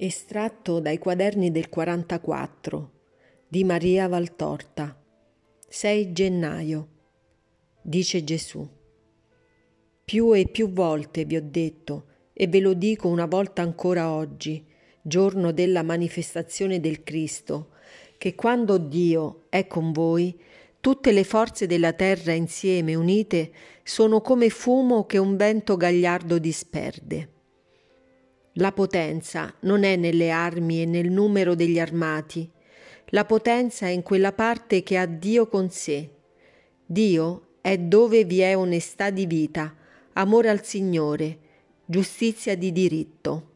Estratto dai quaderni del 44 di Maria Valtorta 6 gennaio Dice Gesù Più e più volte vi ho detto e ve lo dico una volta ancora oggi, giorno della manifestazione del Cristo, che quando Dio è con voi, tutte le forze della terra insieme unite sono come fumo che un vento gagliardo disperde. La potenza non è nelle armi e nel numero degli armati, la potenza è in quella parte che ha Dio con sé. Dio è dove vi è onestà di vita, amore al Signore, giustizia di diritto.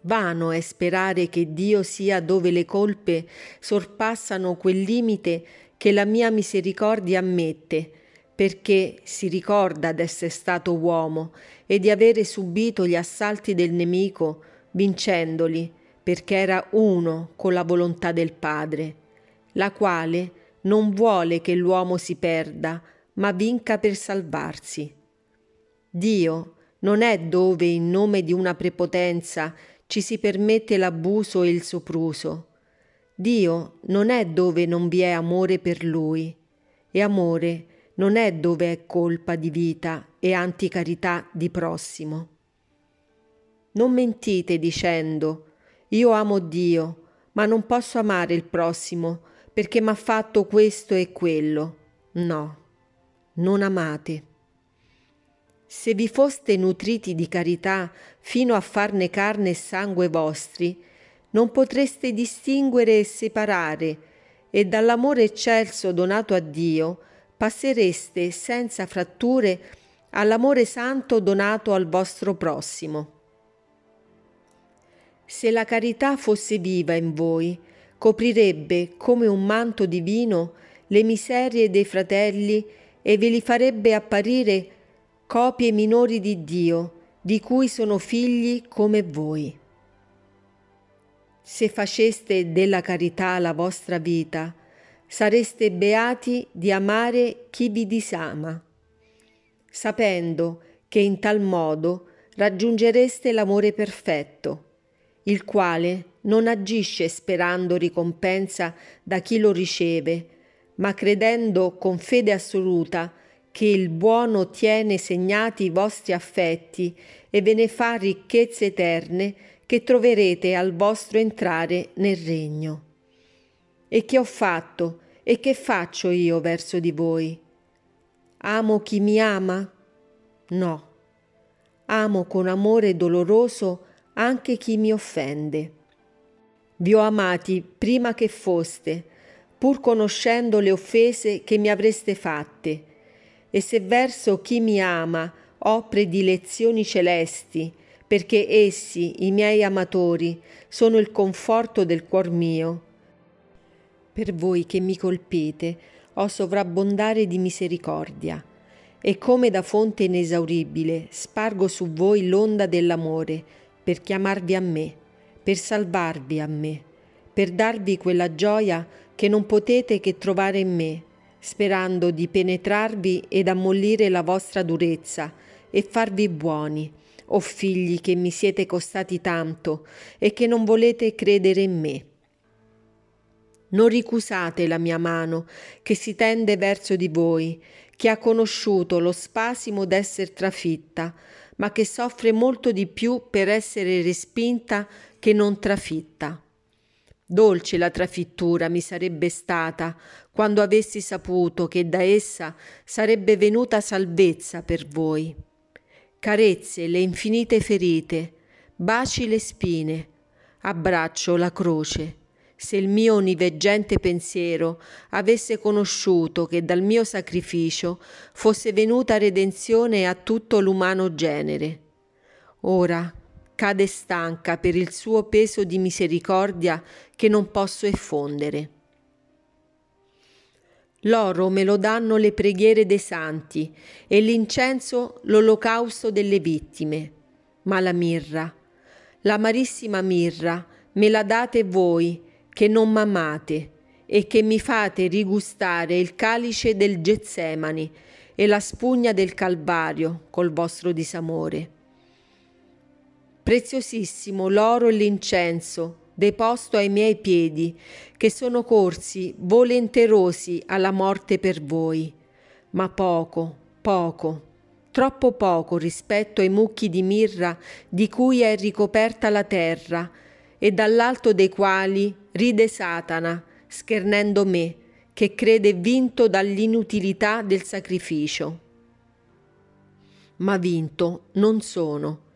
Vano è sperare che Dio sia dove le colpe sorpassano quel limite che la mia misericordia ammette, perché si ricorda d'essere stato uomo e di avere subito gli assalti del nemico, vincendoli, perché era uno con la volontà del Padre, la quale non vuole che l'uomo si perda, ma vinca per salvarsi. Dio non è dove in nome di una prepotenza ci si permette l'abuso e il sopruso. Dio non è dove non vi è amore per Lui, e amore non è dove è colpa di vita e anticarità di prossimo. Non mentite dicendo io amo Dio, ma non posso amare il prossimo perché mi ha fatto questo e quello. No, non amate. Se vi foste nutriti di carità fino a farne carne e sangue vostri, non potreste distinguere e separare, e dall'amore eccelso donato a Dio passereste senza fratture all'amore santo donato al vostro prossimo. Se la carità fosse viva in voi, coprirebbe come un manto divino le miserie dei fratelli e ve li farebbe apparire copie minori di Dio, di cui sono figli come voi. Se faceste della carità la vostra vita, sareste beati di amare chi vi disama, sapendo che in tal modo raggiungereste l'amore perfetto, il quale non agisce sperando ricompensa da chi lo riceve, ma credendo con fede assoluta che il buono tiene segnati i vostri affetti e ve ne fa ricchezze eterne che troverete al vostro entrare nel regno. E che ho fatto e che faccio io verso di voi? Amo chi mi ama? No. Amo con amore doloroso anche chi mi offende. Vi ho amati prima che foste, pur conoscendo le offese che mi avreste fatte, e se verso chi mi ama ho predilezioni celesti, perché essi, i miei amatori, sono il conforto del cuor mio, per voi che mi colpite ho sovrabbondare di misericordia, e come da fonte inesauribile spargo su voi l'onda dell'amore per chiamarvi a me, per salvarvi a me, per darvi quella gioia che non potete che trovare in me, sperando di penetrarvi ed ammollire la vostra durezza e farvi buoni, o figli che mi siete costati tanto e che non volete credere in me. Non ricusate la mia mano che si tende verso di voi, che ha conosciuto lo spasimo d'esser trafitta, ma che soffre molto di più per essere respinta che non trafitta. Dolce la trafittura mi sarebbe stata quando avessi saputo che da essa sarebbe venuta salvezza per voi. Carezze le infinite ferite, baci le spine, abbraccio la croce se il mio onniveggente pensiero avesse conosciuto che dal mio sacrificio fosse venuta redenzione a tutto l'umano genere. Ora cade stanca per il suo peso di misericordia che non posso effondere. L'oro me lo danno le preghiere dei santi e l'incenso l'olocausto delle vittime, ma la mirra, l'amarissima mirra, me la date voi, che non m'amate e che mi fate rigustare il calice del Getsemani e la spugna del Calvario col vostro disamore. preziosissimo l'oro e l'incenso deposto ai miei piedi, che sono corsi volenterosi alla morte per voi, ma poco, poco, troppo poco rispetto ai mucchi di mirra di cui è ricoperta la terra, e dall'alto dei quali ride Satana, schernendo me, che crede vinto dall'inutilità del sacrificio. Ma vinto non sono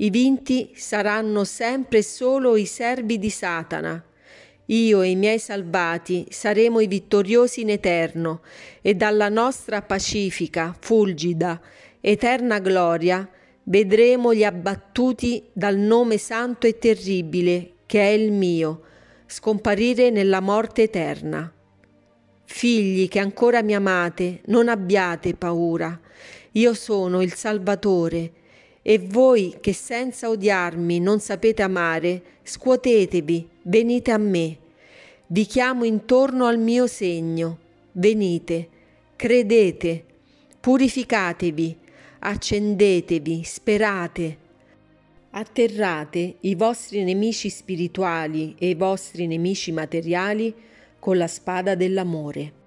i vinti saranno sempre solo i servi di Satana. Io e i miei salvati saremo i vittoriosi in eterno e dalla nostra pacifica, fulgida, eterna gloria vedremo gli abbattuti dal nome santo e terribile che è il mio, scomparire nella morte eterna. Figli che ancora mi amate, non abbiate paura. Io sono il Salvatore e voi che senza odiarmi non sapete amare, scuotetevi, venite a me. Vi chiamo intorno al mio segno. Venite, credete, purificatevi, accendetevi, sperate. Atterrate i vostri nemici spirituali e i vostri nemici materiali con la spada dell'amore.